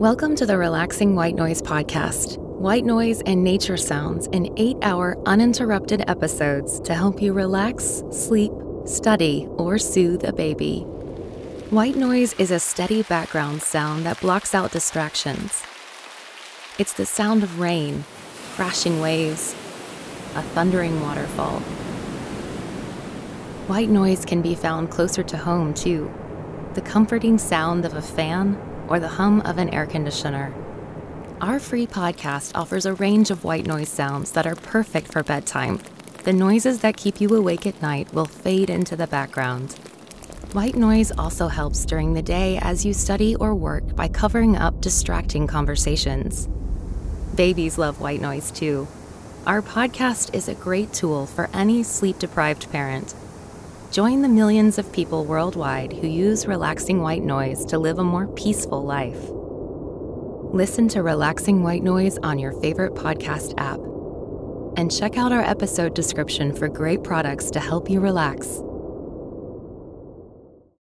Welcome to the Relaxing White Noise Podcast. White noise and nature sounds in eight hour uninterrupted episodes to help you relax, sleep, study, or soothe a baby. White noise is a steady background sound that blocks out distractions. It's the sound of rain, crashing waves, a thundering waterfall. White noise can be found closer to home, too. The comforting sound of a fan or the hum of an air conditioner. Our free podcast offers a range of white noise sounds that are perfect for bedtime. The noises that keep you awake at night will fade into the background. White noise also helps during the day as you study or work by covering up distracting conversations. Babies love white noise too. Our podcast is a great tool for any sleep deprived parent. Join the millions of people worldwide who use relaxing white noise to live a more peaceful life. Listen to Relaxing White Noise on your favorite podcast app. And check out our episode description for great products to help you relax.